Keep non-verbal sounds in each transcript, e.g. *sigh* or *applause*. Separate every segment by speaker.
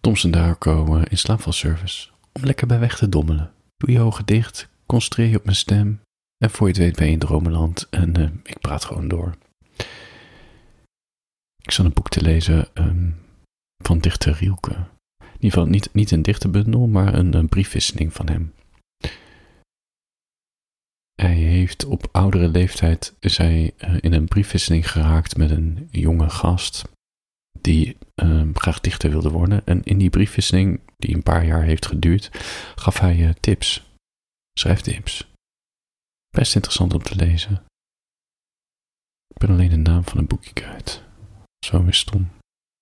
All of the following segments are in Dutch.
Speaker 1: Thompson Darko in slaapvalservice. Om lekker bij weg te dommelen. Doe je ogen dicht, concentreer je op mijn stem. En voor je het weet ben je in dromenland en uh, ik praat gewoon door. Ik zat een boek te lezen um, van dichter Rielke. In ieder geval niet, niet een dichterbundel, maar een, briefwisseling van hem. Hij heeft op oudere leeftijd is uh, in een briefwisseling geraakt met een jonge gast die uh, graag dichter wilde worden. En in die briefwisseling, die een paar jaar heeft geduurd, gaf hij uh, tips. Schrijftips. Best interessant om te lezen. Ik ben alleen de naam van een boekje kwijt. Zo is stom.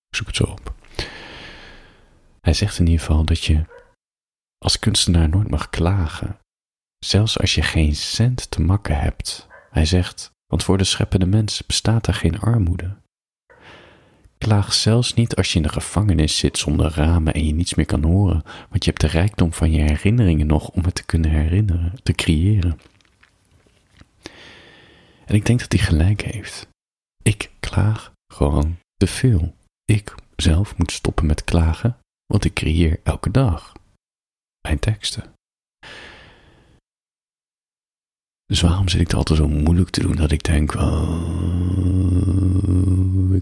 Speaker 1: Ik zoek het zo op. Hij zegt in ieder geval dat je als kunstenaar nooit mag klagen. Zelfs als je geen cent te makken hebt. Hij zegt, want voor de scheppende mens bestaat er geen armoede. Klaag zelfs niet als je in de gevangenis zit zonder ramen en je niets meer kan horen, want je hebt de rijkdom van je herinneringen nog om het te kunnen herinneren, te creëren. En ik denk dat hij gelijk heeft. Ik klaag gewoon te veel. Ik zelf moet stoppen met klagen, want ik creëer elke dag mijn teksten. Dus waarom zit ik het altijd zo moeilijk te doen dat ik denk, oh,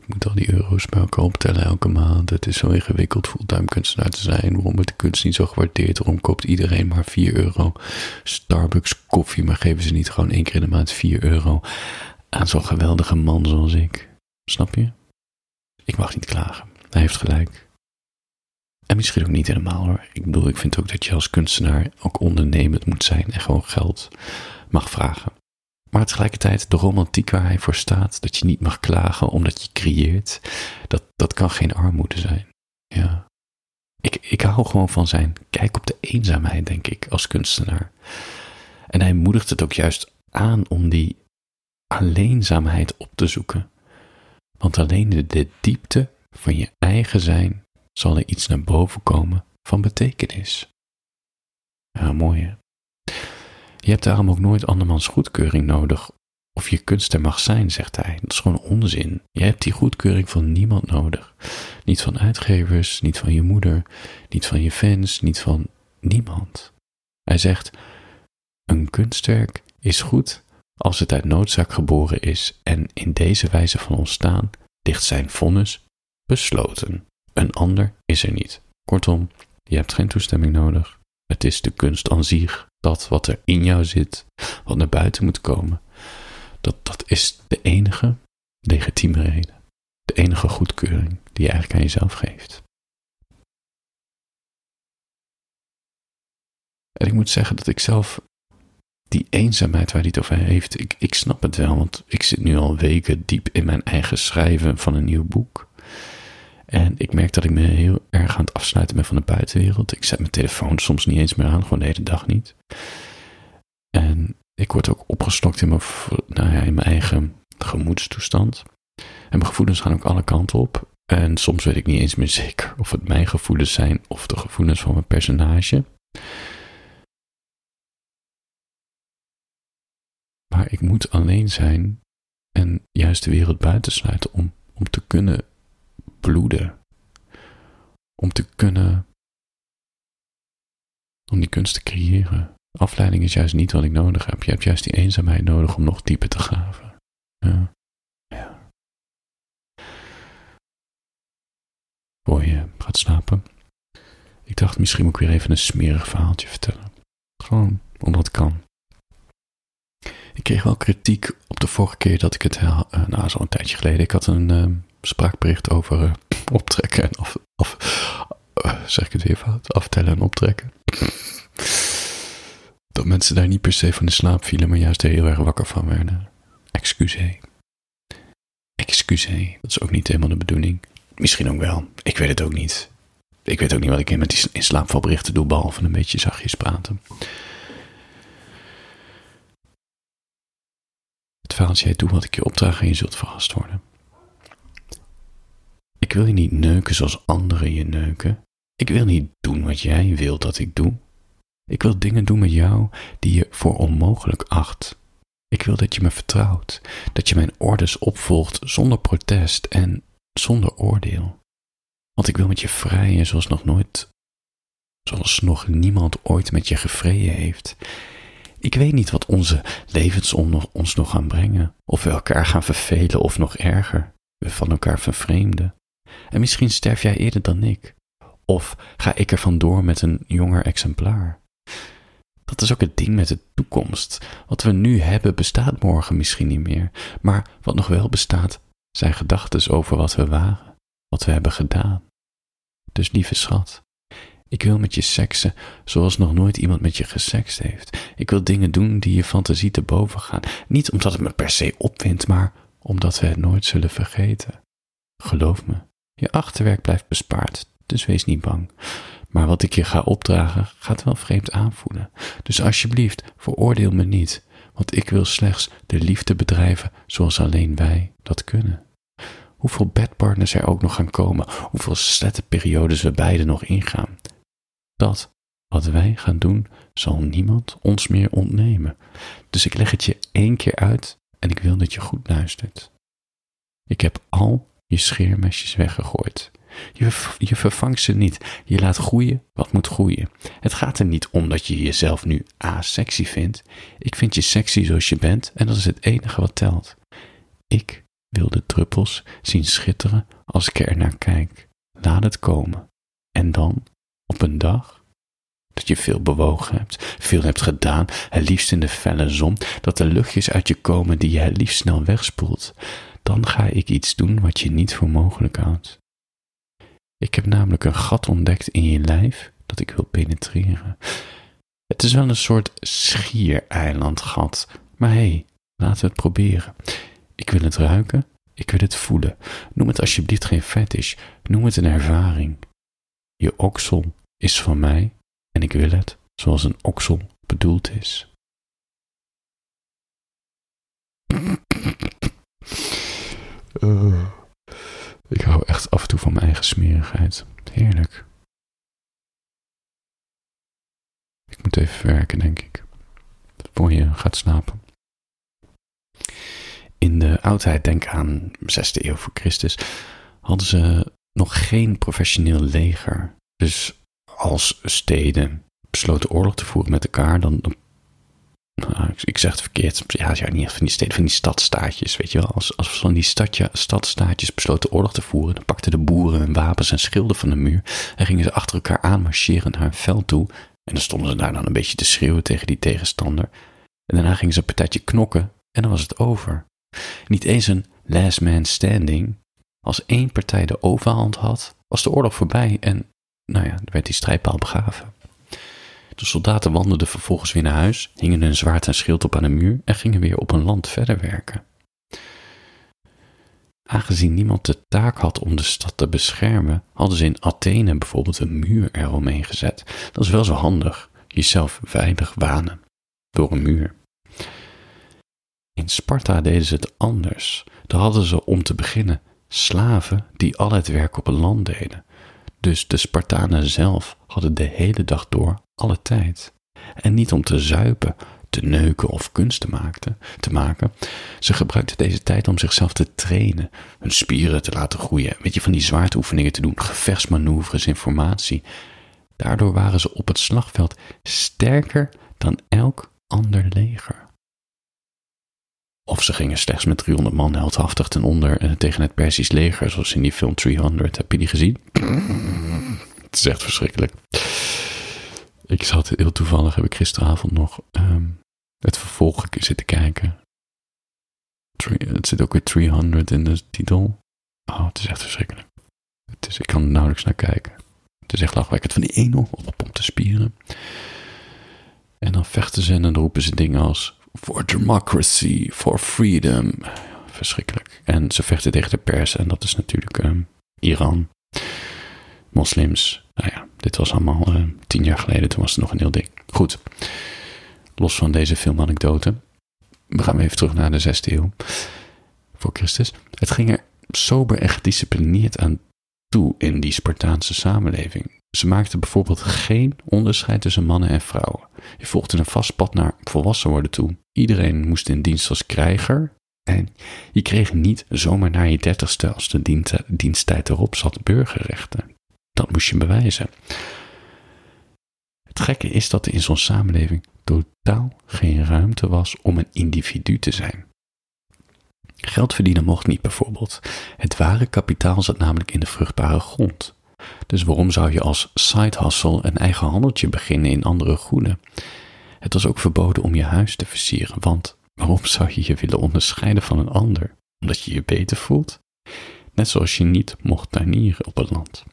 Speaker 1: ik moet al die euro's bij elkaar optellen elke maand. Het is zo ingewikkeld fulltime kunstenaar te zijn. Waarom wordt de kunst niet zo gewaardeerd? Waarom koopt iedereen maar 4 euro Starbucks koffie, maar geven ze niet gewoon één keer in de maand 4 euro aan zo'n geweldige man zoals ik? Snap je? Ik mag niet klagen. Hij heeft gelijk. En misschien ook niet helemaal hoor. Ik bedoel, ik vind ook dat je als kunstenaar ook ondernemend moet zijn en gewoon geld mag vragen. Maar tegelijkertijd de romantiek waar hij voor staat, dat je niet mag klagen omdat je creëert, dat, dat kan geen armoede zijn. Ja. Ik, ik hou gewoon van zijn kijk op de eenzaamheid, denk ik, als kunstenaar. En hij moedigt het ook juist aan om die alleenzaamheid op te zoeken. Want alleen de, de diepte van je eigen zijn zal er iets naar boven komen van betekenis. Ja, mooi? Je hebt daarom ook nooit andermans goedkeuring nodig of je kunst er mag zijn, zegt hij. Dat is gewoon onzin. Je hebt die goedkeuring van niemand nodig. Niet van uitgevers, niet van je moeder, niet van je fans, niet van niemand. Hij zegt: Een kunstwerk is goed als het uit noodzaak geboren is en in deze wijze van ontstaan ligt zijn vonnis besloten. Een ander is er niet. Kortom, je hebt geen toestemming nodig. Het is de kunst aan zich, dat wat er in jou zit, wat naar buiten moet komen. Dat, dat is de enige legitieme reden. De enige goedkeuring die je eigenlijk aan jezelf geeft. En ik moet zeggen dat ik zelf die eenzaamheid waar hij het over heeft, ik, ik snap het wel, want ik zit nu al weken diep in mijn eigen schrijven van een nieuw boek. En ik merk dat ik me heel erg aan het afsluiten ben van de buitenwereld. Ik zet mijn telefoon soms niet eens meer aan, gewoon de hele dag niet. En ik word ook opgestokt in mijn, nou ja, in mijn eigen gemoedstoestand. En mijn gevoelens gaan ook alle kanten op. En soms weet ik niet eens meer *laughs* zeker of het mijn gevoelens zijn of de gevoelens van mijn personage. Maar ik moet alleen zijn en juist de wereld buitensluiten om, om te kunnen bloeden. Om te kunnen. Om die kunst te creëren. Afleiding is juist niet wat ik nodig heb. Je hebt juist die eenzaamheid nodig om nog dieper te graven. Ja. ja. Voor je gaat slapen. Ik dacht misschien moet ik weer even een smerig verhaaltje vertellen. Gewoon omdat het kan. Ik kreeg wel kritiek op de vorige keer dat ik het, uh, nou zo'n tijdje geleden, ik had een uh, spraakbericht over uh, *laughs* optrekken en af, af zeg ik het weer fout, aftellen en optrekken. dat mensen daar niet per se van de slaap vielen, maar juist heel erg wakker van werden. Excuseer. Excuseer, dat is ook niet helemaal de bedoeling. Misschien ook wel, ik weet het ook niet. Ik weet ook niet wat ik met die in slaapvalberichten doe, behalve een beetje zachtjes praten. Het verhaaltje heet Doe wat ik je opdraag en je zult verrast worden. Wil je niet neuken zoals anderen je neuken. Ik wil niet doen wat jij wilt dat ik doe. Ik wil dingen doen met jou die je voor onmogelijk acht. Ik wil dat je me vertrouwt, dat je mijn orders opvolgt zonder protest en zonder oordeel. Want ik wil met je vrijen zoals nog nooit, zoals nog niemand ooit met je gevreden heeft. Ik weet niet wat onze levens ons nog gaan brengen, of we elkaar gaan vervelen of nog erger, we van elkaar vervreemden. En misschien sterf jij eerder dan ik, of ga ik er vandoor met een jonger exemplaar. Dat is ook het ding met de toekomst. Wat we nu hebben bestaat morgen misschien niet meer, maar wat nog wel bestaat zijn gedachten over wat we waren, wat we hebben gedaan. Dus lieve schat, ik wil met je seksen zoals nog nooit iemand met je gesext heeft. Ik wil dingen doen die je fantasie te boven gaan. Niet omdat het me per se opwindt, maar omdat we het nooit zullen vergeten. Geloof me, je achterwerk blijft bespaard, dus wees niet bang. Maar wat ik je ga opdragen gaat wel vreemd aanvoelen. Dus alsjeblieft, veroordeel me niet, want ik wil slechts de liefde bedrijven zoals alleen wij dat kunnen. Hoeveel bedpartners er ook nog gaan komen, hoeveel slette periodes we beiden nog ingaan. Dat wat wij gaan doen, zal niemand ons meer ontnemen. Dus ik leg het je één keer uit en ik wil dat je goed luistert. Ik heb al je scheermesjes weggegooid. Je, je vervangt ze niet. Je laat groeien wat moet groeien. Het gaat er niet om dat je jezelf nu asexy vindt. Ik vind je sexy zoals je bent en dat is het enige wat telt. Ik wil de druppels zien schitteren als ik er naar kijk. Laat het komen. En dan, op een dag, dat je veel bewogen hebt, veel hebt gedaan, het liefst in de felle zon, dat er luchtjes uit je komen die je het liefst snel wegspoelt, dan ga ik iets doen wat je niet voor mogelijk houdt. Ik heb namelijk een gat ontdekt in je lijf dat ik wil penetreren. Het is wel een soort schiereilandgat, maar hé, hey, laten we het proberen. Ik wil het ruiken, ik wil het voelen. Noem het alsjeblieft geen fetish, noem het een ervaring. Je oksel is van mij en ik wil het zoals een oksel bedoeld is. Uh, ik hou echt af en toe van mijn eigen smerigheid. Heerlijk. Ik moet even werken, denk ik. Voor je gaat slapen. In de oudheid, denk aan 6e eeuw voor Christus, hadden ze nog geen professioneel leger. Dus als steden besloten oorlog te voeren met elkaar, dan, nou, ik zeg het verkeerd, ja, ja, niet van die steden, van die stadstaatjes, weet je wel. Als, als van die stadje, stadstaatjes besloten oorlog te voeren, dan pakten de boeren hun wapens en schilden van de muur en gingen ze achter elkaar aan marcheren naar een veld toe. En dan stonden ze daar dan een beetje te schreeuwen tegen die tegenstander. En daarna gingen ze een partijtje knokken en dan was het over. Niet eens een last man standing. Als één partij de overhand had, was de oorlog voorbij en nou ja, werd die strijdpaal begraven. De soldaten wandelden vervolgens weer naar huis, hingen hun zwaard en schild op aan de muur en gingen weer op een land verder werken. Aangezien niemand de taak had om de stad te beschermen, hadden ze in Athene bijvoorbeeld een muur eromheen gezet. Dat is wel zo handig, jezelf veilig wanen door een muur. In Sparta deden ze het anders. Daar hadden ze om te beginnen slaven die al het werk op een land deden. Dus de Spartanen zelf hadden de hele dag door alle tijd. En niet om te zuipen, te neuken of kunst te maken, te maken. Ze gebruikten deze tijd om zichzelf te trainen, hun spieren te laten groeien, weet je, van die zwaarteoefeningen te doen, gevechtsmanoeuvres, informatie. Daardoor waren ze op het slagveld sterker dan elk ander leger. Of ze gingen slechts met 300 man heldhaftig ten onder eh, tegen het Persisch leger, zoals in die film 300. Heb je die gezien? *clears throat* Het is echt verschrikkelijk. Ik zat heel toevallig, heb ik gisteravond nog um, het vervolg zitten kijken. Het zit ook weer 300 in de titel. Oh, het is echt verschrikkelijk. Het is, ik kan er nauwelijks naar kijken. Het is echt lachwekkend van die ene te spieren. En dan vechten ze en dan roepen ze dingen als For democracy, for freedom. Verschrikkelijk. En ze vechten tegen de pers en dat is natuurlijk um, Iran. Moslims. Nou ja, dit was allemaal uh, tien jaar geleden, toen was het nog een heel ding. Goed. Los van deze filmanekdote. We gaan even terug naar de 6e eeuw voor Christus. Het ging er sober en gedisciplineerd aan toe in die Spartaanse samenleving. Ze maakten bijvoorbeeld geen onderscheid tussen mannen en vrouwen. Je volgde een vast pad naar volwassen worden toe. Iedereen moest in dienst als krijger En je kreeg niet zomaar na je dertigste, als de diensttijd erop zat, burgerrechten. Dat moest je bewijzen. Het gekke is dat er in zo'n samenleving totaal geen ruimte was om een individu te zijn. Geld verdienen mocht niet bijvoorbeeld. Het ware kapitaal zat namelijk in de vruchtbare grond. Dus waarom zou je als side hustle een eigen handeltje beginnen in andere goeden? Het was ook verboden om je huis te versieren, want waarom zou je je willen onderscheiden van een ander? Omdat je je beter voelt? Net zoals je niet mocht tuinieren op het land.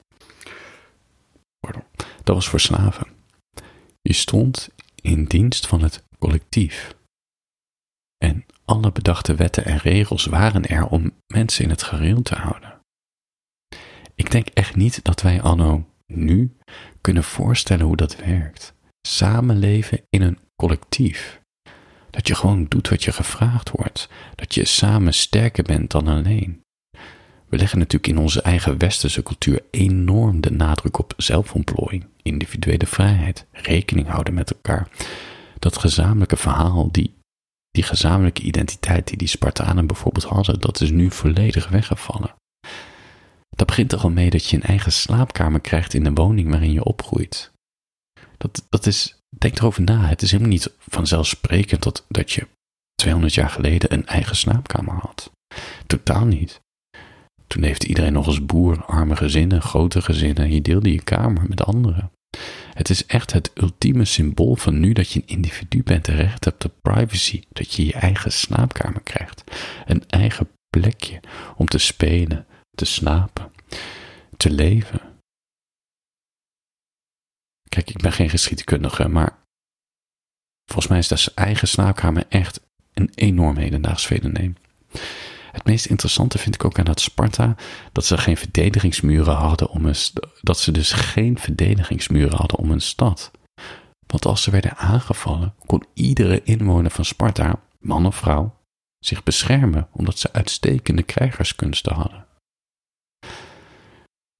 Speaker 1: Pardon. Dat was voor slaven. Je stond in dienst van het collectief. En alle bedachte wetten en regels waren er om mensen in het gareel te houden. Ik denk echt niet dat wij anno nu kunnen voorstellen hoe dat werkt. Samenleven in een collectief. Dat je gewoon doet wat je gevraagd wordt. Dat je samen sterker bent dan alleen. We leggen natuurlijk in onze eigen westerse cultuur enorm de nadruk op zelfontplooiing, individuele vrijheid, rekening houden met elkaar. Dat gezamenlijke verhaal, die, die gezamenlijke identiteit die die Spartanen bijvoorbeeld hadden, dat is nu volledig weggevallen. Dat begint er al mee dat je een eigen slaapkamer krijgt in de woning waarin je opgroeit. Dat, dat is, denk erover na, het is helemaal niet vanzelfsprekend dat, dat je 200 jaar geleden een eigen slaapkamer had. Totaal niet. Toen leefde iedereen nog als boer, arme gezinnen, grote gezinnen. Je deelde je kamer met anderen. Het is echt het ultieme symbool van nu dat je een individu bent en recht hebt op privacy. Dat je je eigen slaapkamer krijgt. Een eigen plekje om te spelen, te slapen, te leven. Kijk, ik ben geen geschiedkundige, maar volgens mij is dat eigen slaapkamer echt een enorm hedendaags fenomeen. Het meest interessante vind ik ook aan dat Sparta dat ze geen verdedigingsmuren hadden om een dat ze dus geen verdedigingsmuren hadden om een stad. Want als ze werden aangevallen, kon iedere inwoner van Sparta, man of vrouw, zich beschermen omdat ze uitstekende krijgerskunsten hadden.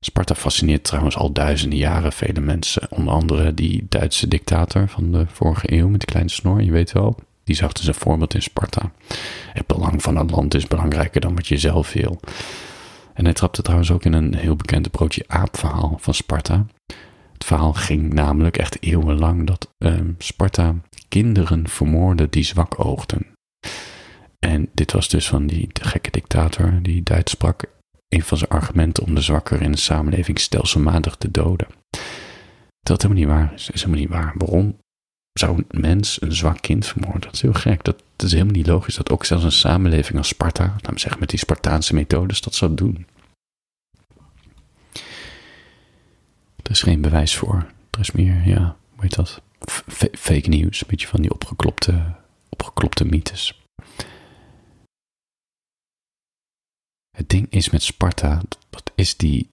Speaker 1: Sparta fascineert trouwens al duizenden jaren vele mensen, onder andere die Duitse dictator van de vorige eeuw met de kleine snor, je weet wel, die zag dus een voorbeeld in Sparta. Het belang van het land is belangrijker dan wat je zelf wil. En hij trapte trouwens ook in een heel bekend broodje aap verhaal van Sparta. Het verhaal ging namelijk echt eeuwenlang dat ehm, Sparta kinderen vermoordde die zwak oogden. En dit was dus van die gekke dictator die Duits sprak. Een van zijn argumenten om de zwakker in de samenleving stelselmatig te doden. Dat helemaal niet waar is. helemaal niet waar. Waarom? zou een mens een zwak kind vermoorden? Dat is heel gek. Dat, is helemaal niet logisch dat ook zelfs een samenleving als Sparta, laten we zeggen met die Spartaanse methodes, dat zou doen. Er is geen bewijs voor. Er is meer, ja, hoe heet dat? fake news, een beetje van die opgeklopte, opgeklopte mythes. Het ding is met Sparta, dat is die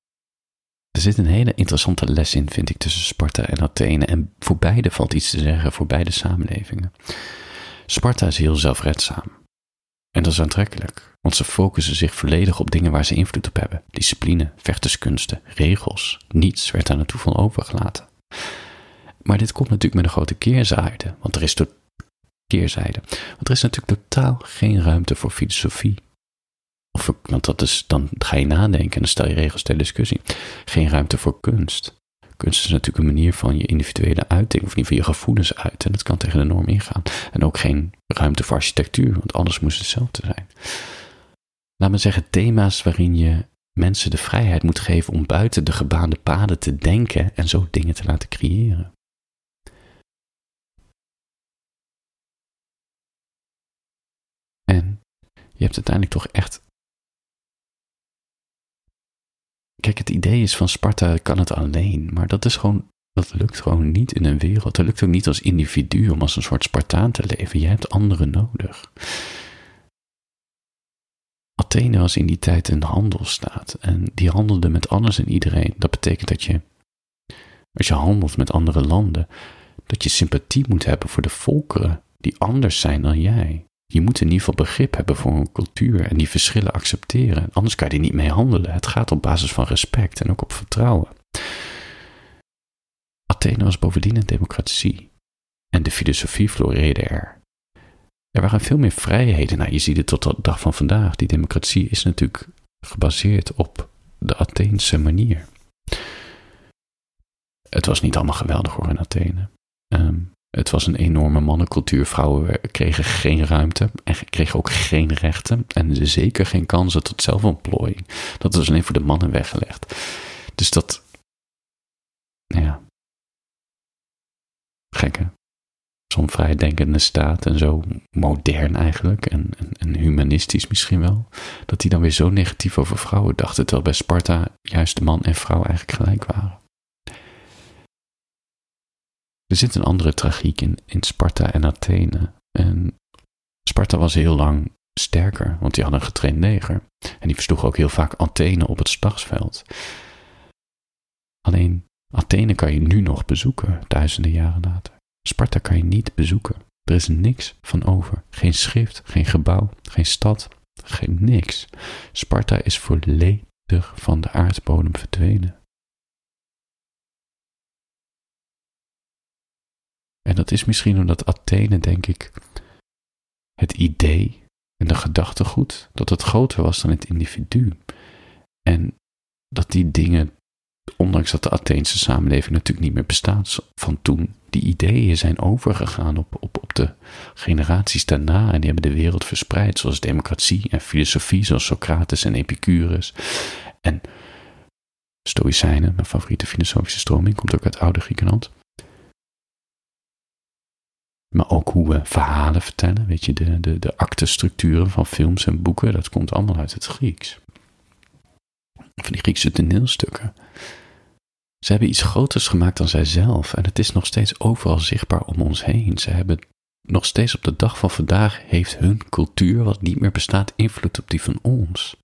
Speaker 1: er zit een hele interessante les in, vind ik, tussen Sparta en Athene. En voor beide valt iets te zeggen, voor beide samenlevingen. Sparta is heel zelfredzaam. En dat is aantrekkelijk, want ze focussen zich volledig op dingen waar ze invloed op hebben. Discipline, vechterskunsten, regels. Niets werd daar naartoe van overgelaten. Maar dit komt natuurlijk met een grote keerzijde, want er is keerzijde. Want er is natuurlijk totaal geen ruimte voor filosofie, of, want dat is, dan ga je nadenken en dan stel je regels ter discussie. Geen ruimte voor kunst. Kunst is natuurlijk een manier van je individuele uiting, of in ieder geval je gevoelens uiten. En dat kan tegen de norm ingaan. En ook geen ruimte voor architectuur, want alles moest hetzelfde zijn. Laat me zeggen, thema's waarin je mensen de vrijheid moet geven om buiten de gebaande paden te denken en zo dingen te laten creëren. En je hebt uiteindelijk toch echt Kijk, het idee is van Sparta kan het alleen, maar dat is gewoon, dat lukt gewoon niet in een wereld. Dat lukt ook niet als individu om als een soort Spartaan te leven. Je hebt anderen nodig. Athene was in die tijd een handelsstaat en die handelde met alles en iedereen. Dat betekent dat je, als je handelt met andere landen, dat je sympathie moet hebben voor de volkeren die anders zijn dan jij. Je moet in ieder geval begrip hebben voor een cultuur en die verschillen accepteren. Anders kan je er niet mee handelen. Het gaat op basis van respect en ook op vertrouwen. Athene was bovendien een democratie. En de filosofie floreerde er. er waren veel meer vrijheden. Nou, je ziet het tot de dag van vandaag. Die democratie is natuurlijk gebaseerd op de Atheense manier. Het was niet allemaal geweldig hoor in Athene. Ehm, het was een enorme mannencultuur. Vrouwen kregen geen ruimte en kregen ook geen rechten. En zeker geen kansen tot zelfontplooiing. Dat was alleen voor de mannen weggelegd. Dus dat. Ja. Gekke. Zo'n vrijdenkende staat en zo modern eigenlijk. En, en, en, humanistisch misschien wel. Dat die dan weer zo negatief over vrouwen dachten. Terwijl bij Sparta juist de man en vrouw eigenlijk gelijk waren. Er zit een andere tragiek in, Sparta en Athene. En Sparta was heel lang sterker, want die hadden een getraind leger. En die versloegen ook heel vaak Athene op het stagsveld. Alleen Athene kan je nu nog bezoeken, duizenden jaren later. Sparta kan je niet bezoeken. Er is niks van over. Geen schrift, geen gebouw, geen stad, geen niks. Sparta is volledig van de aardbodem verdwenen. En dat is misschien omdat Athene, denk ik, het idee en de gedachtegoed, dat het groter was dan het individu. En dat die dingen, ondanks dat de Atheense samenleving natuurlijk niet meer bestaat van toen, die ideeën zijn overgegaan op, op, op de generaties daarna en die hebben de wereld verspreid, zoals democratie en filosofie, zoals Socrates en Epicurus. En Stoïcijnen, mijn favoriete filosofische stroming, komt ook uit oude Griekenland. Maar ook hoe we verhalen vertellen. Weet je, de, de, de actestructuren van films en boeken, dat komt allemaal uit het Grieks. Van die Griekse toneelstukken. Ze hebben iets groters gemaakt dan zijzelf. En het is nog steeds overal zichtbaar om ons heen. Ze hebben nog steeds op de dag van vandaag heeft hun cultuur, wat niet meer bestaat, invloed op die van ons.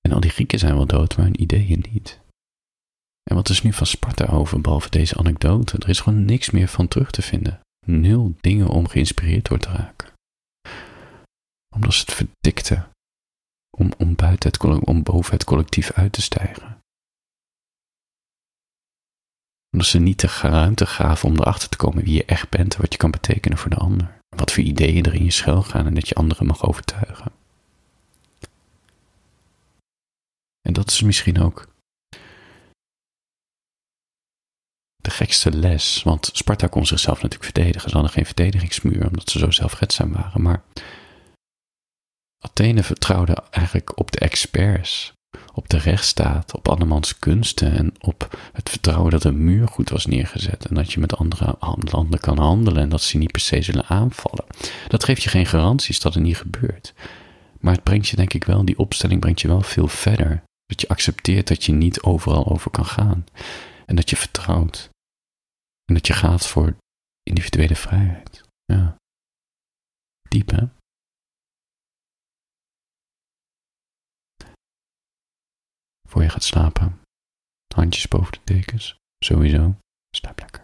Speaker 1: En al die Grieken zijn wel dood, maar hun ideeën niet. En wat is nu van Sparta over, behalve deze anekdote? Er is gewoon niks meer van terug te vinden. Nul dingen om geïnspireerd door te raken. Omdat ze het verdikte. Om, om, buiten het, om boven het collectief uit te stijgen. Omdat ze niet de ruimte gaven om erachter te komen wie je echt bent en wat je kan betekenen voor de ander. Wat voor ideeën er in je schuil gaan en dat je anderen mag overtuigen. En dat is misschien ook de gekste les. Want Sparta kon zichzelf natuurlijk verdedigen. Ze hadden geen verdedigingsmuur omdat ze zo zelfredzaam waren. Maar Athene vertrouwde eigenlijk op de experts, op de rechtsstaat, op andermans kunsten en op het vertrouwen dat een muur goed was neergezet en dat je met andere landen kan handelen en dat ze niet per se zullen aanvallen. Dat geeft je geen garanties dat het niet gebeurt. Maar het brengt je denk ik wel, die opstelling brengt je wel veel verder. Dat je accepteert dat je niet overal over kan gaan. En dat je vertrouwt en dat je gaat voor individuele vrijheid. Ja. Diep, hè? Voor je gaat slapen. Handjes boven de dekens. Sowieso. Slaap